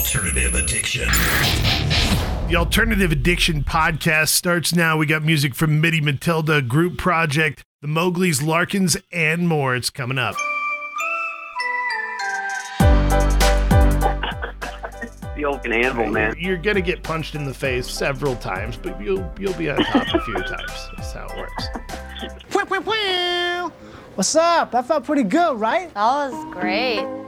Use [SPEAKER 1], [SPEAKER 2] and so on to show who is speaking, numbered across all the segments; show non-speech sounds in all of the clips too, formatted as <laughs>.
[SPEAKER 1] Alternative Addiction.
[SPEAKER 2] The Alternative Addiction podcast starts now. We got music from Midi Matilda, Group Project, the Mowgli's, Larkins, and more. It's coming up. <laughs>
[SPEAKER 3] The old anvil, man.
[SPEAKER 2] You're gonna get punched in the face several times, but you'll you'll be on top a few times. That's how it works.
[SPEAKER 4] What's up? That felt pretty good, right?
[SPEAKER 5] That was great.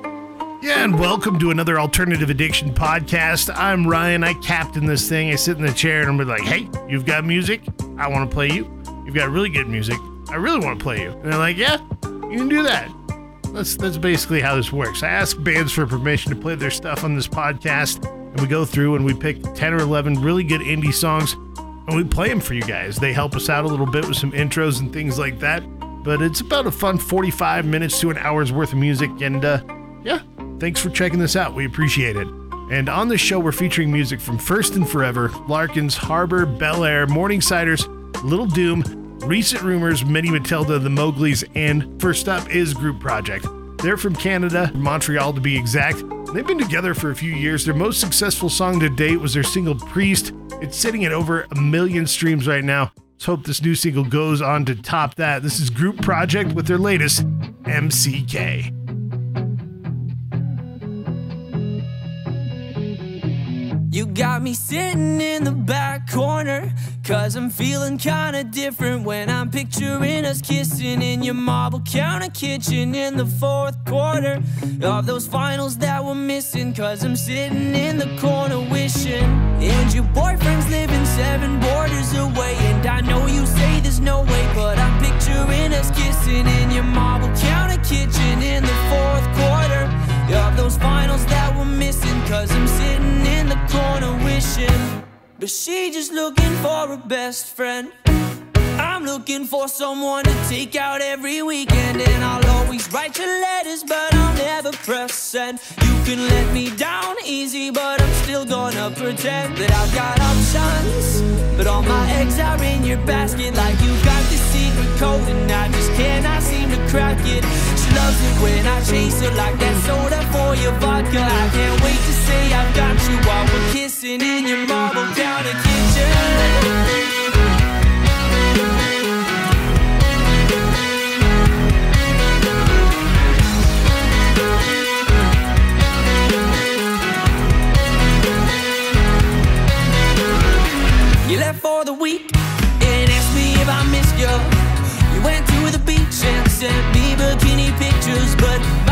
[SPEAKER 2] Yeah, and welcome to another Alternative Addiction podcast. I'm Ryan. I captain this thing. I sit in the chair and I'm like, hey, you've got music? I want to play you. You've got really good music. I really want to play you. And they're like, yeah, you can do that. That's that's basically how this works. I ask bands for permission to play their stuff on this podcast, and we go through and we pick 10 or 11 really good indie songs and we play them for you guys. They help us out a little bit with some intros and things like that. But it's about a fun 45 minutes to an hour's worth of music, and uh, yeah, thanks for checking this out. We appreciate it. And on this show, we're featuring music from First and Forever, Larkins, Harbour, Bel Heir, Morningsiders, Little Dume, Recent Rumors, Midi Matilda, The Mowgli's, and first up is Group Project. They're from Canada, Montreal to be exact. They've been together for a few years. Their most successful song to date was their single Priest. It's sitting at over a million streams right now. Let's hope this new single goes on to top that. This is Group Project with their latest, MCK.
[SPEAKER 6] You got me sitting in the back corner. Cause I'm feeling kinda different when I'm picturing us kissing in your marble counter kitchen in the fourth quarter of those finals that we're missing. Cause I'm sitting in the corner wishing. And your boyfriend's living seven borders away. And I know you say there's no way, but I'm picturing us kissing in your marble counter kitchen in the fourth quarter of those finals that we're missing. Cause I'm sitting in the corner wishing. But she just looking for a best friend. I'm looking for someone to take out every weekend. And I'll always write your letters, but I'll never press send. You can let me down easy, but I'm still gonna pretend that I've got options. But all my eggs are in your basket, like you got the secret code, and I just cannot seem to crack it. She loves it when I chase her like that soda for your vodka. I can't wait to say I've got you while we're kissing in your marble counter kitchen. You left for the week and asked me if I missed you. You went to the beach and sent me bikini pictures, but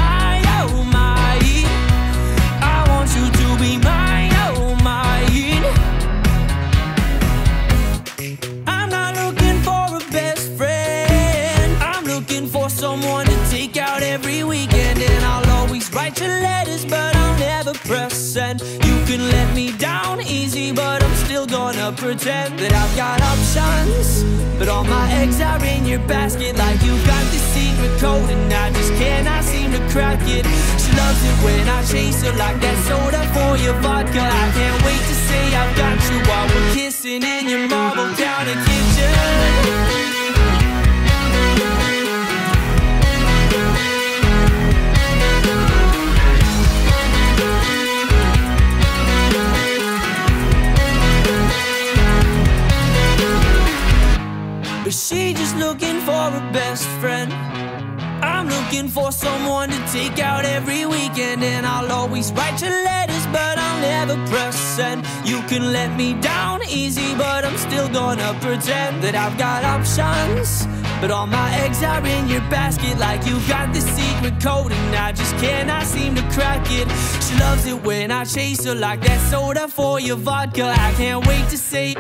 [SPEAKER 6] pretend that I've got options. But all my eggs are in your basket, like you got the secret code, and I just cannot seem to crack it. She loves it when I chase her like that soda for your vodka. I can't wait to say I've got you while we're kissing in your marble friend. I'm looking for someone to take out every weekend, and I'll always write your letters, but I'll never press send. You can let me down easy, but I'm still gonna pretend that I've got options. But all my eggs are in your basket, like you got the secret code, and I just cannot seem to crack it. She loves it when I chase her like that soda for your vodka. I can't wait to say.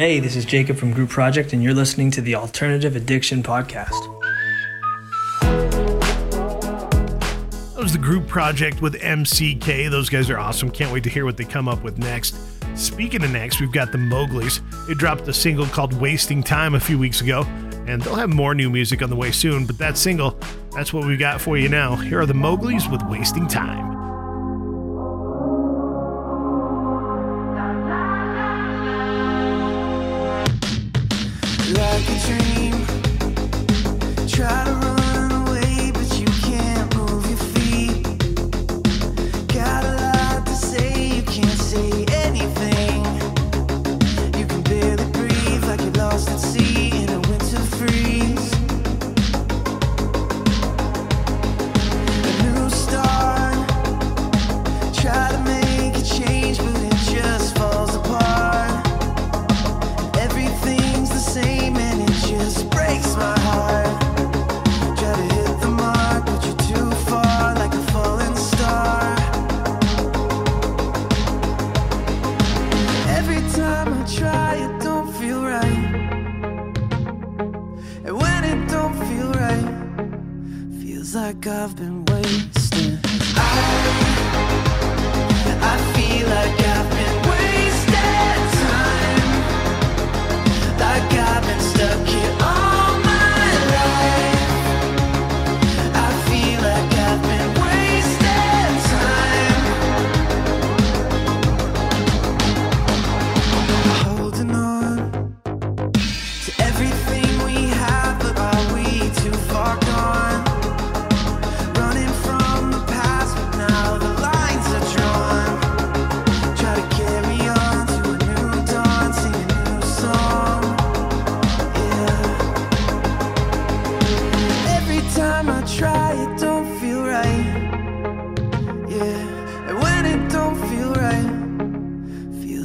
[SPEAKER 7] Hey, this is Jacob from Group Project, and you're listening to the Alternative Addiction Podcast.
[SPEAKER 2] That was the Group Project with MCK. Those guys are awesome. Can't wait to hear what they come up with next. Speaking of next, we've got the Mowgli's. They dropped a single called Wasting Time a few weeks ago, and they'll have more new music on the way soon. But that single, that's what we got for you now. Here are the Mowgli's with Wasting Time.
[SPEAKER 8] like a dream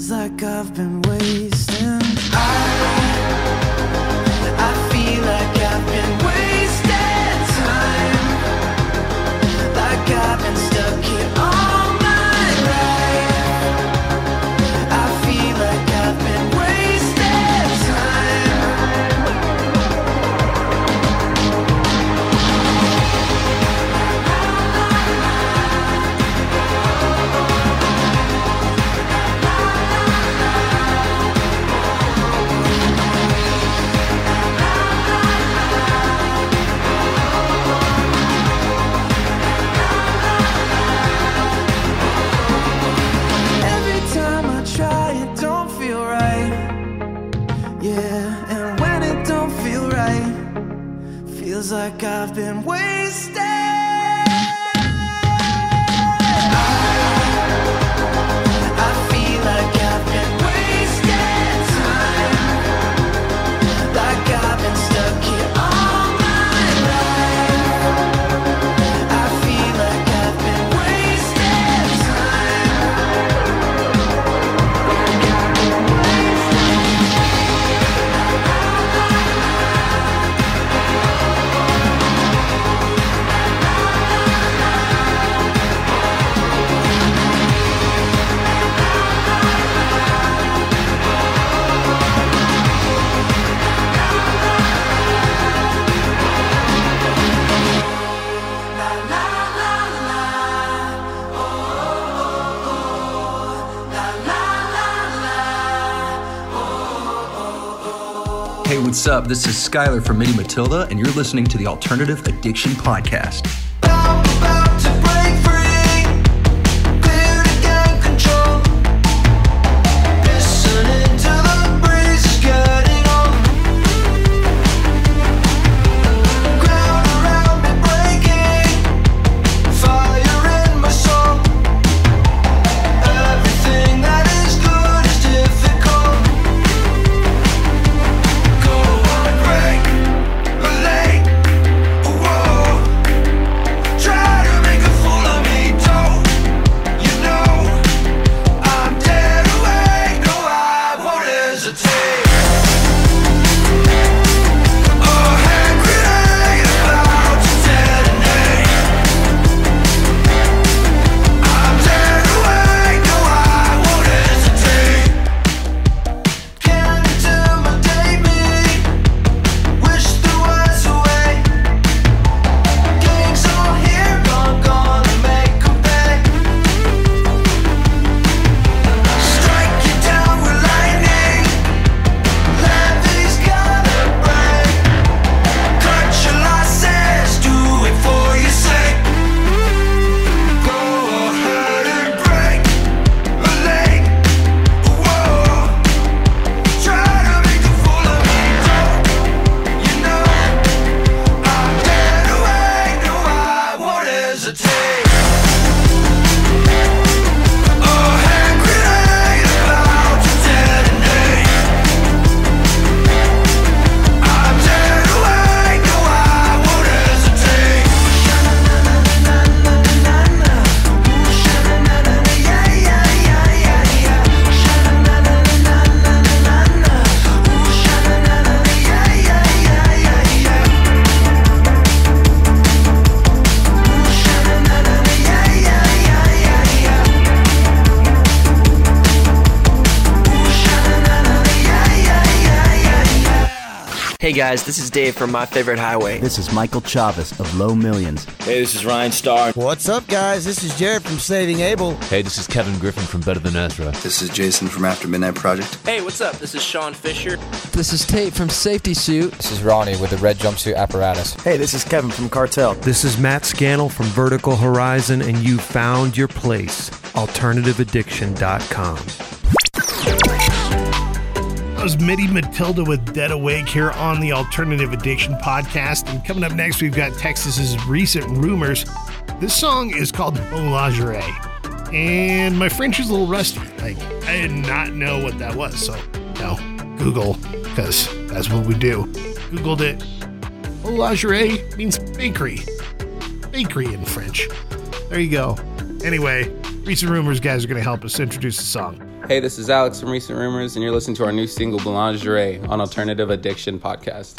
[SPEAKER 8] Like I've been
[SPEAKER 9] What's up? This is Skylar from Midi Matilda, and you're listening to the Alternative Addiction Podcast.
[SPEAKER 10] This is Dave from My Favorite Highway.
[SPEAKER 11] This is Michael Chavez of Low Millions.
[SPEAKER 12] Hey, this is Ryan Starr.
[SPEAKER 13] What's up, guys? This is Jared from Saving Abel.
[SPEAKER 9] Hey, this is Kevin Griffin from Better Than Ezra.
[SPEAKER 14] This is Jason from After Midnight Project.
[SPEAKER 15] Hey, what's up? This is Sean Fisher.
[SPEAKER 16] This is Tate from Safety Suit.
[SPEAKER 17] This is Ronnie with the Red Jumpsuit Apparatus.
[SPEAKER 18] Hey, this is Kevin from Cartel.
[SPEAKER 19] This is Matt Scannell from Vertical Horizon, and you found your place. AlternativeAddiction.com.
[SPEAKER 2] Was Midi Matilda with Dead Awake here on the Alternative Addiction podcast. And coming up next, we've got Texas's recent rumors. This song is called Bon Lingerie. And my French is a little rusty. Like, I did not know what that was. So, no, Google, because that's what we do. Googled it. Bon Lingerie means bakery. Bakery in French. There you go. Anyway, recent rumors guys are going to help us introduce the song.
[SPEAKER 6] Hey, this is Alex from Recent Rumors, and you're listening to our new single, Boulangerie, on Alternative Addiction Podcast.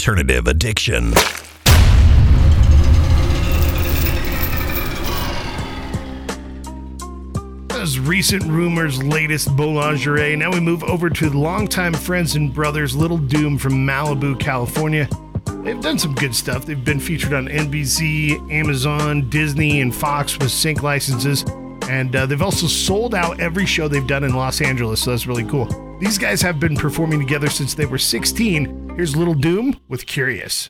[SPEAKER 1] Alternative Addiction.
[SPEAKER 2] As recent rumors, latest Boulangerie. Now we move over to longtime friends and brothers, Little Dume from Malibu, California. They've done some good stuff. They've been featured on NBC, Amazon, Disney, and Fox with sync licenses. And uh, they've also sold out every show they've done in Los Angeles, so that's really cool. These guys have been performing together since they were 16. Here's Little Dume with Curious.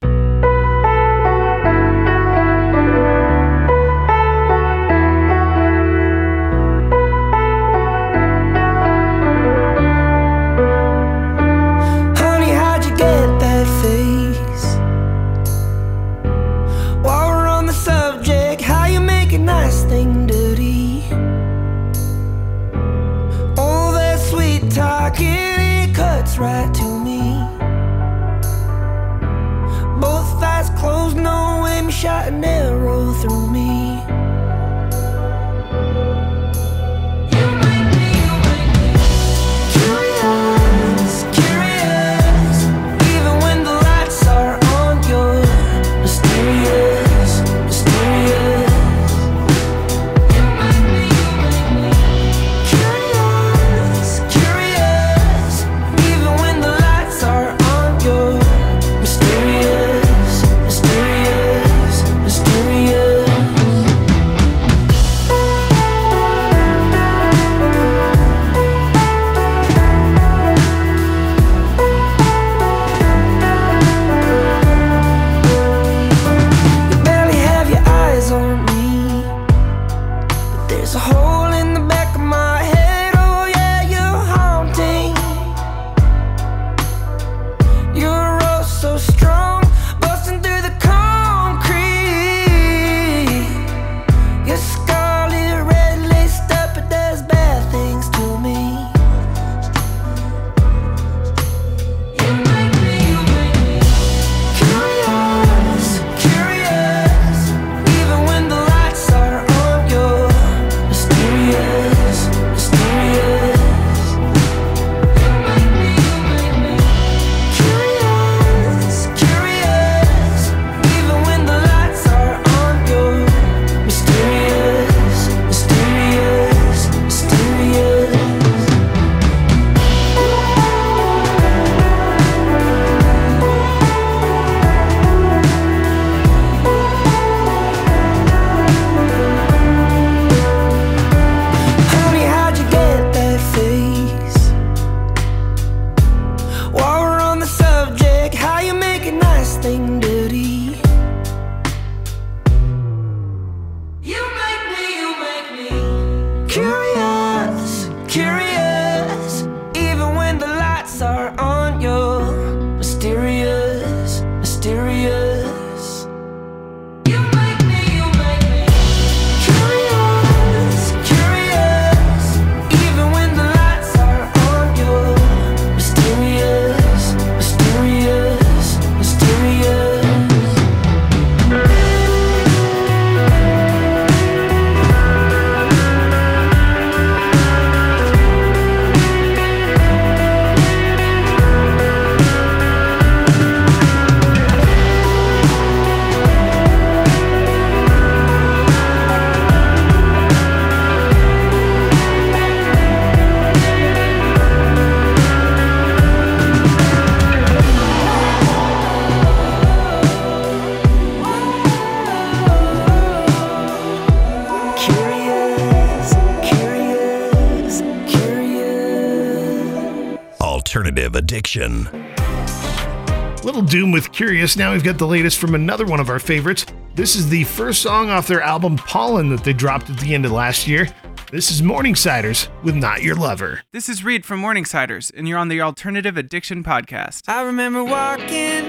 [SPEAKER 2] Little Dume with Curious. Now we've got the latest from another one of our favorites. This is the first song off their album Pollen that they dropped at the end of last year. This is Morningsiders with Not Your Lover.
[SPEAKER 20] This is Reed from Morningsiders, and you're on the Alternative Addiction Podcast.
[SPEAKER 21] I remember walking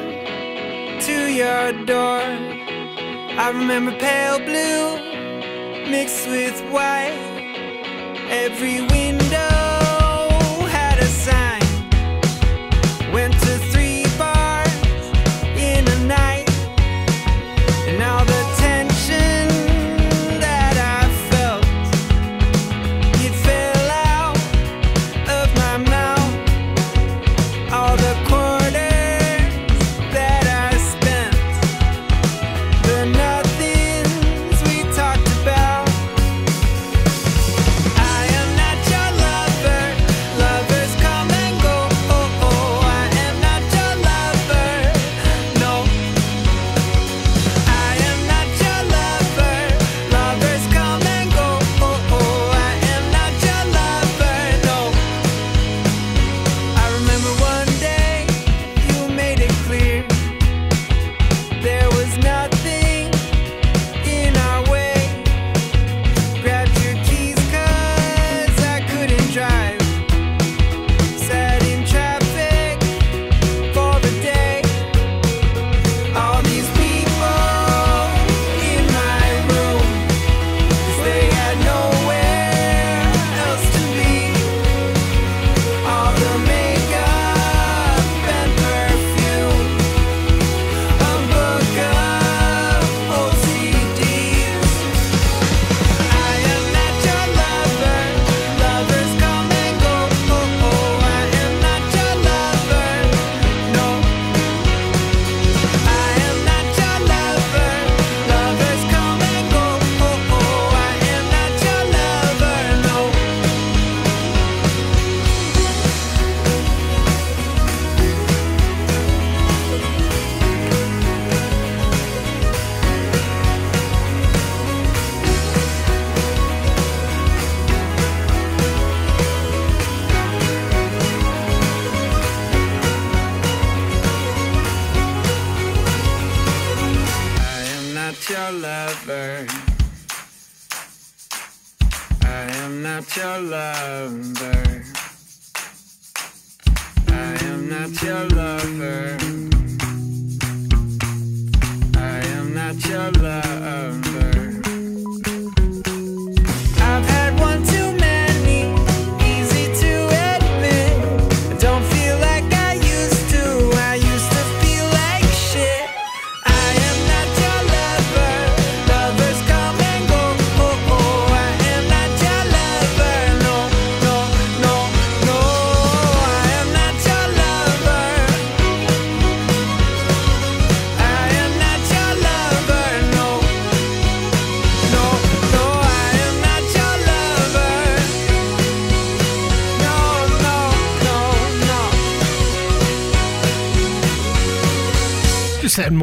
[SPEAKER 21] to your door. I remember pale blue mixed with white. Every window.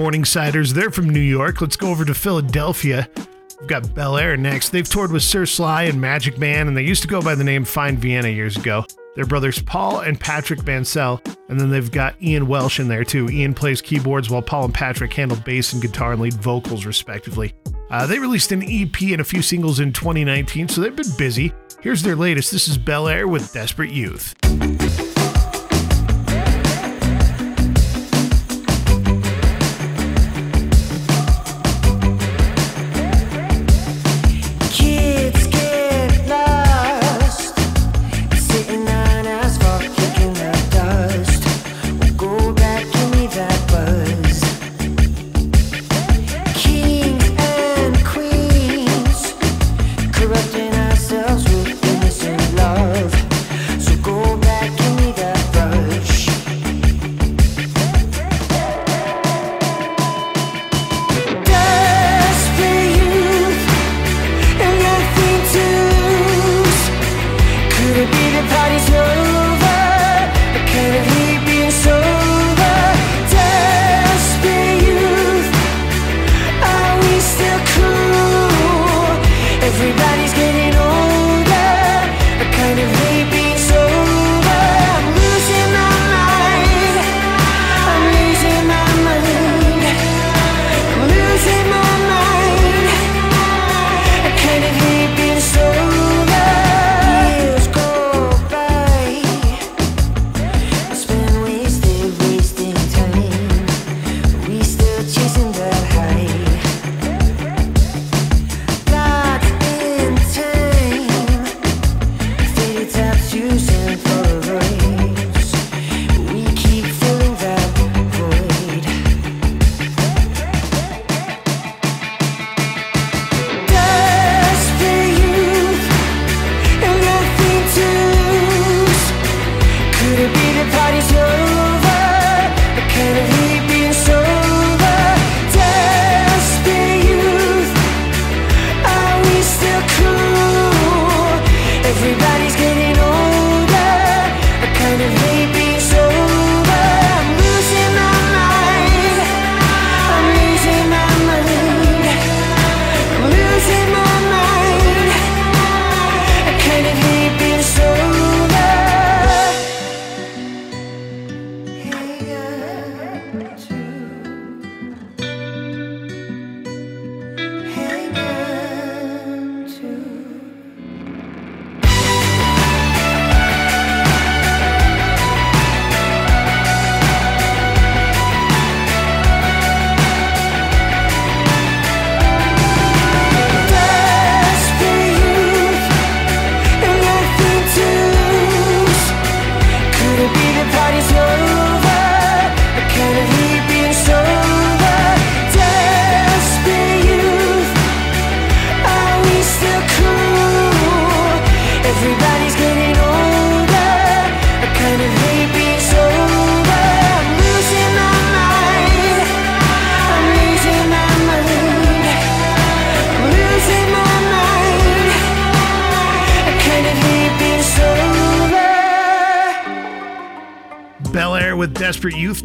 [SPEAKER 2] No.
[SPEAKER 22] Just had Morning Ciders. They're from New York. Let's go over to Philadelphia. We've got Bel Heir next. They've toured with Sir Sly and Magic Man, and they used to go by the name Fine Vienna years ago. Their brothers Paul and Patrick Mansell, and then they've got Ian Welsh in there too. Ian plays keyboards while Paul and Patrick handle bass and guitar and lead vocals respectively. Uh, they released an EP and a few singles in 2019, so they've been busy. Here's their latest. This is Bel Heir with Desperate Youth.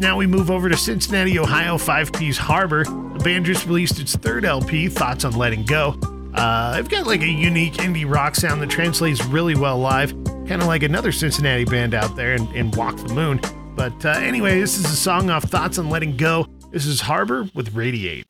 [SPEAKER 22] Now we move over to Cincinnati, Ohio, Five Piece Harbour. The band just released its third LP, Thoughts on Letting Go. Uh, they've got like a unique indie rock sound that translates really well live, kind of like another Cincinnati band out there in, in Walk the Moon. But uh, anyway, this is a song off Thoughts on Letting Go. This is Harbour with Radiate.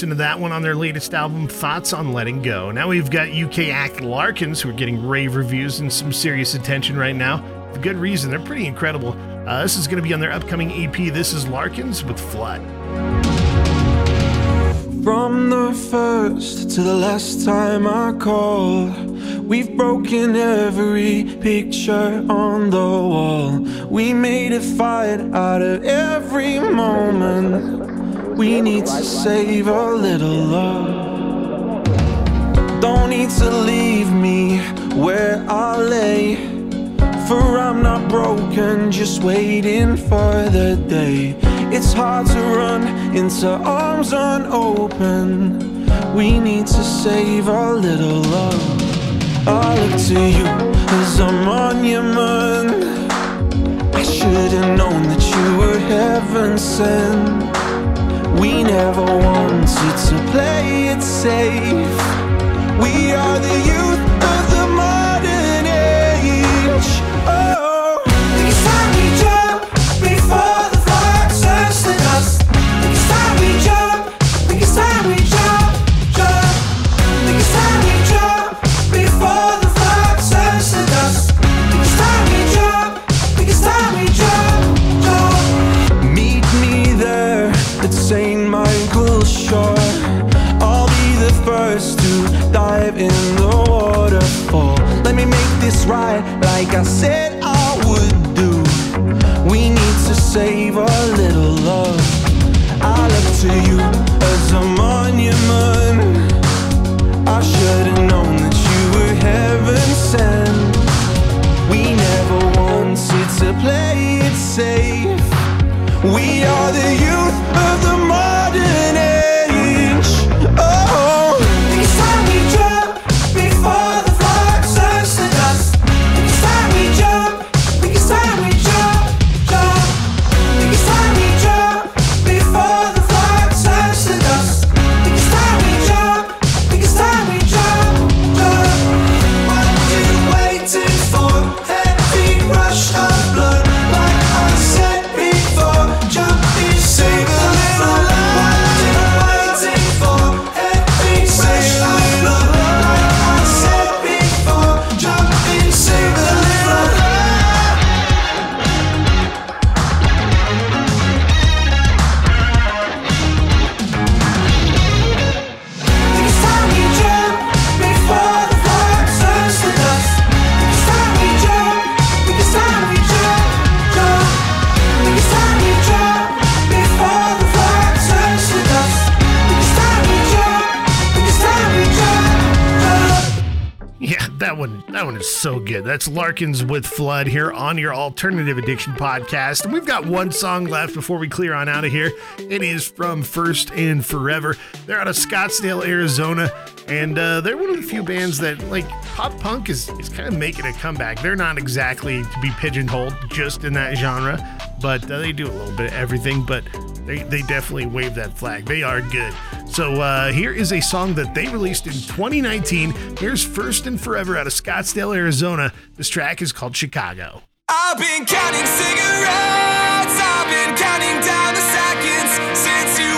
[SPEAKER 2] Listen to that one on their latest album, Thoughts on Letting Go. Now we've got UK act Larkins, who are getting rave reviews and some serious attention right now. For good reason. They're pretty incredible. Uh, this is going to be on their upcoming EP. This is Larkins with Flood.
[SPEAKER 8] From the first to the last time I called, we've broken every picture on the wall. We made a fight out of every moment. We need to save a little love. Don't need to leave me where I lay. For I'm not broken, just waiting for the day. It's hard to run into arms unopen. We need to save a little love. I look to you as a monument. I should have known that you were heaven sent. We never wanted to play it safe. We are the youth save a little love. I look to you as a monument. I should have known that you were heaven sent. We never wanted to play it safe. We are the youth of the modern
[SPEAKER 2] That one is so good. That's Larkins with Flood here on your Alternative Addiction podcast. And we've got one song left before we clear on out of here. It is from First and Forever. They're out of Scottsdale, Arizona. And uh, they're one of the few bands that, like, pop punk is, is kind of making a comeback. They're not exactly to be pigeonholed just in that genre, but uh, they do a little bit of everything. But they, they definitely wave that flag. They are good. So uh, here is a song that they released in 2019. Here's First and Forever out of Scottsdale, Arizona. This track is called Chicago.
[SPEAKER 6] I've been counting cigarettes. I've been counting down the seconds since you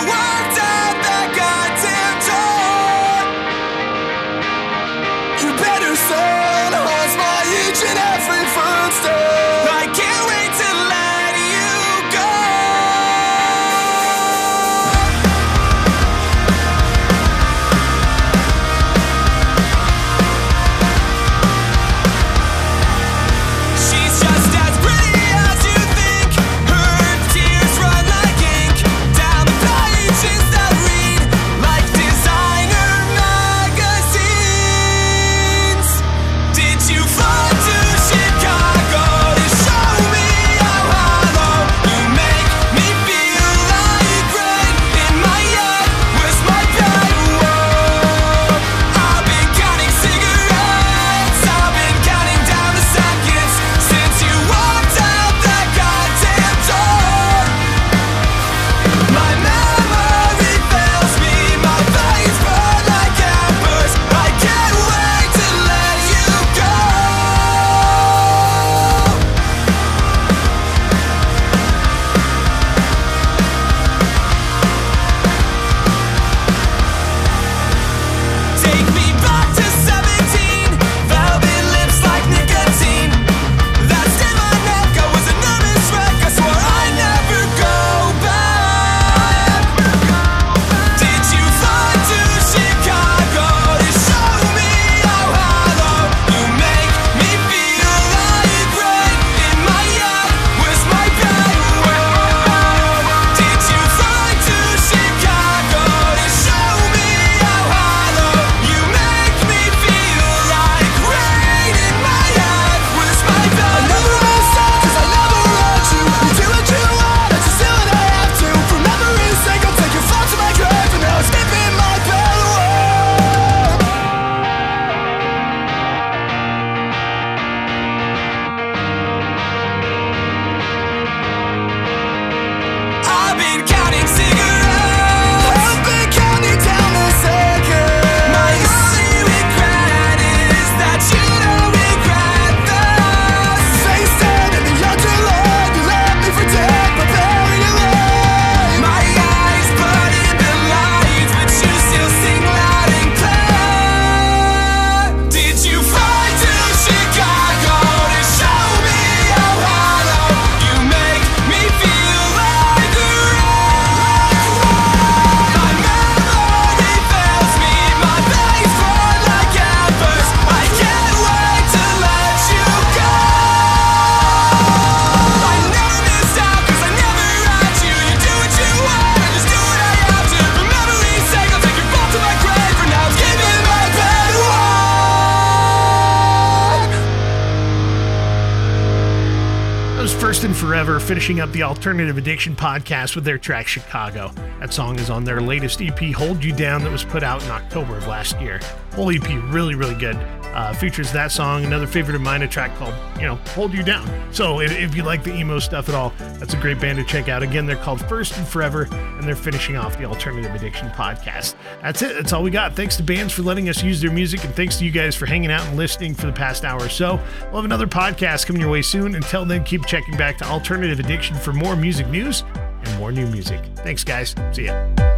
[SPEAKER 2] finishing up the Alternative Addiction podcast with their track Chicago. That song is on their latest EP, Hold You Down, that was put out in October of last year. Whole EP, really, really good. Uh, features that song, another favorite of mine, a track called, you know, Hold You Down. So if, if you like the emo stuff at all, that's a great band to check out. Again, they're called First and Forever, and they're finishing off the Alternative Addiction podcast. That's it. That's all we got. Thanks to bands for letting us use their music, and thanks to you guys for hanging out and listening for the past hour or so. We'll have another podcast coming your way soon. Until then, keep checking back to Alternative Addiction for more music news and more new music. Thanks, guys. See ya.